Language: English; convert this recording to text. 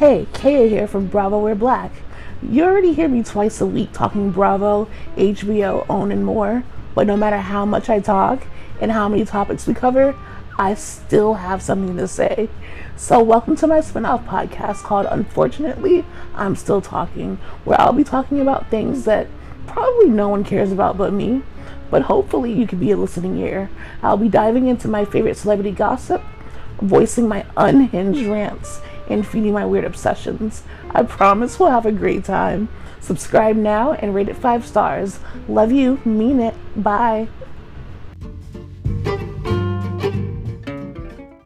Hey, Kaya here from Bravo We're Black. You already hear me twice a week talking Bravo, HBO, OWN, and more, but no matter how much I talk and how many topics we cover, I still have something to say. So, welcome to my spin off podcast called Unfortunately, I'm Still Talking, where I'll be talking about things that probably no one cares about but me, but hopefully you can be a listening ear. I'll be diving into my favorite celebrity gossip, voicing my unhinged rants, and feeding my weird obsessions. I promise we'll have a great time. Subscribe now and rate it five stars. Love you, mean it. Bye.